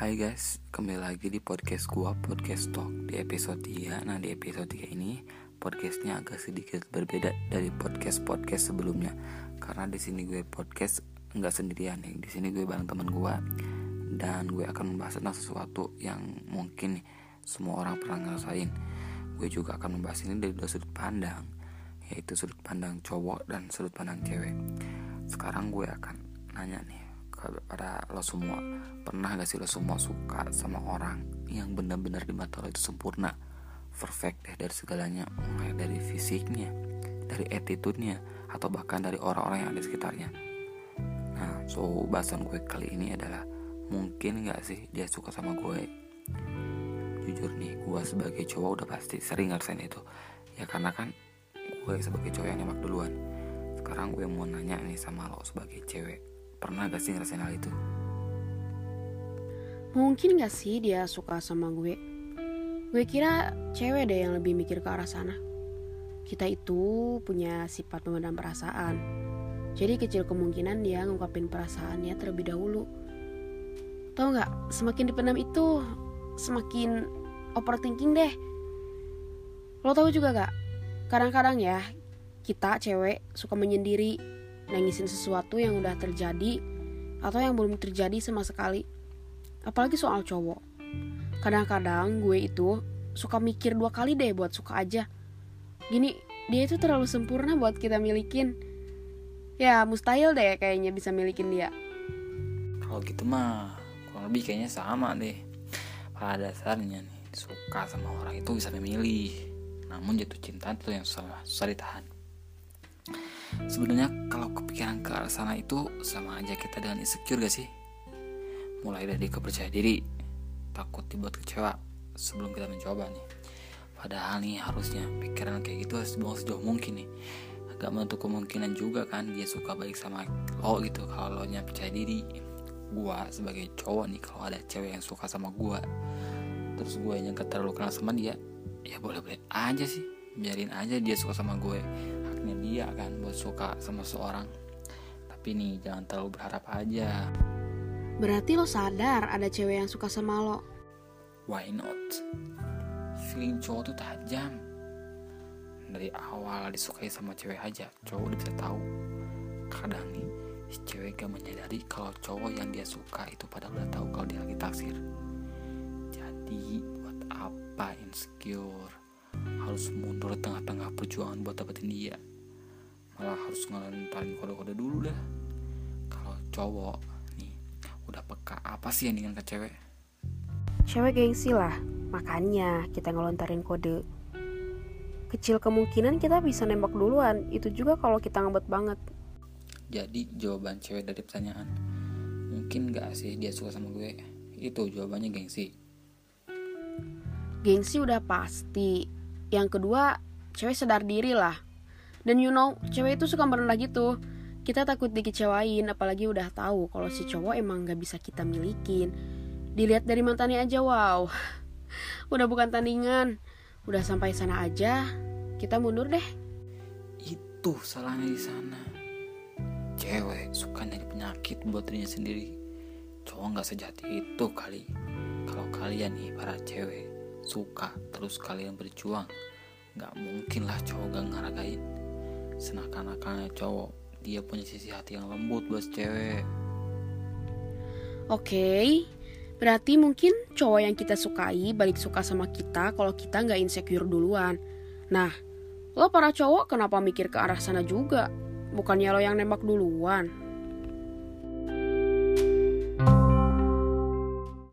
Hai guys, kembali lagi di podcast gua, Podcast Talk. Di episode 3, nah di episode 3 ini Podcastnya agak sedikit berbeda dari podcast-podcast sebelumnya. Karena di sini gue podcast nggak sendirian nih. Di sini gue bareng teman gue Dan gue akan membahas tentang sesuatu yang mungkin semua orang pernah ngerasain. Gue juga akan membahas ini dari dua sudut pandang Yaitu sudut pandang cowok dan sudut pandang cewek. Sekarang gue akan nanya nih kepada lo semua. Pernah gak sih lo semua suka sama orang yang benar-benar di mata lo itu sempurna? Perfect deh dari segalanya mulai dari fisiknya dari attitude-nya atau bahkan dari orang-orang yang ada di sekitarnya. Nah so bahasan gue kali ini adalah mungkin gak sih dia suka sama gue? Jujur nih gue sebagai cowok udah pasti sering ngerasain itu. Ya karena kan gue sebagai cowok yang nembak duluan. Sekarang gue mau nanya nih sama lo sebagai cewek Pernah gak sih ngerasain hal itu? Mungkin gak sih dia suka sama gue? Gue kira cewek deh yang lebih mikir ke arah sana. Kita itu punya sifat memendam perasaan. Jadi kecil kemungkinan dia ngungkapin perasaannya terlebih dahulu. Tahu nggak? Semakin dipendam itu semakin overthinking deh. Lo tahu juga gak? Kadang-kadang ya kita cewek suka menyendiri nangisin sesuatu yang udah terjadi atau yang belum terjadi sama sekali. Apalagi soal cowok. Kadang-kadang gue itu suka mikir dua kali deh buat suka aja. Gini, dia itu terlalu sempurna buat kita milikin. Ya, mustahil deh kayaknya bisa milikin dia. Kalau gitu mah, kurang lebih kayaknya sama deh. Pada dasarnya nih, suka sama orang itu bisa memilih. Namun jatuh cinta itu yang susah, susah ditahan sebenarnya kalau kepikiran ke arah sana itu sama aja kita dengan insecure gak sih? Mulai dari kepercayaan diri takut dibuat kecewa sebelum kita mencoba nih. Padahal nih harusnya pikiran kayak gitu harus dibawa sejauh mungkin nih. Agak menutup kemungkinan juga kan dia suka baik sama lo gitu. Kalau lo nya percaya diri gua sebagai cowok nih kalau ada cewek yang suka sama gua terus gue yang gak terlalu kenal sama dia ya boleh boleh aja sih. Biarin aja dia suka sama gue haknya dia kan buat suka sama seorang. Tapi nih jangan terlalu berharap aja. Berarti lo sadar ada cewek yang suka sama lo? Why not? Feeling cowok tuh tajam. Dari awal disukai sama cewek aja cowok udah bisa tahu. Kadang nih si cewek gak menyadari kalau cowok yang dia suka itu pada udah tahu kalau dia lagi taksir. Jadi buat apa insecure? Harus mundur tengah-tengah perjuangan buat dapetin dia malah harus ngelantarin kode-kode dulu dah. Kalau cowok nih udah peka apa sih yang ingin ke cewek? Cewek gengsi lah makanya kita ngelontarin kode. Kecil kemungkinan kita bisa nembak duluan itu juga kalau kita ngebet banget. Jadi jawaban cewek dari pertanyaan mungkin gak sih dia suka sama gue? Itu jawabannya gengsi. Gengsi udah pasti. Yang kedua cewek sadar diri lah dan you know, cewek itu suka merendah gitu. Kita takut dikecewain, apalagi udah tahu kalau si cowok emang gak bisa kita milikin. Dilihat dari mantannya aja, wow. Udah bukan tandingan. Udah sampai sana aja, kita mundur deh. Itu salahnya di sana. Cewek suka nyari penyakit buat dirinya sendiri. Cowok gak sejati itu kali. Kalau kalian nih para cewek suka terus kalian berjuang, gak mungkin lah cowok gak ngaragain senakan-nakannya cowok. Dia punya sisi hati yang lembut buat cewek. Oke. Berarti mungkin cowok yang kita sukai balik suka sama kita kalau kita nggak insecure duluan. Nah lo para cowok kenapa mikir ke arah sana juga? Bukannya lo yang nembak duluan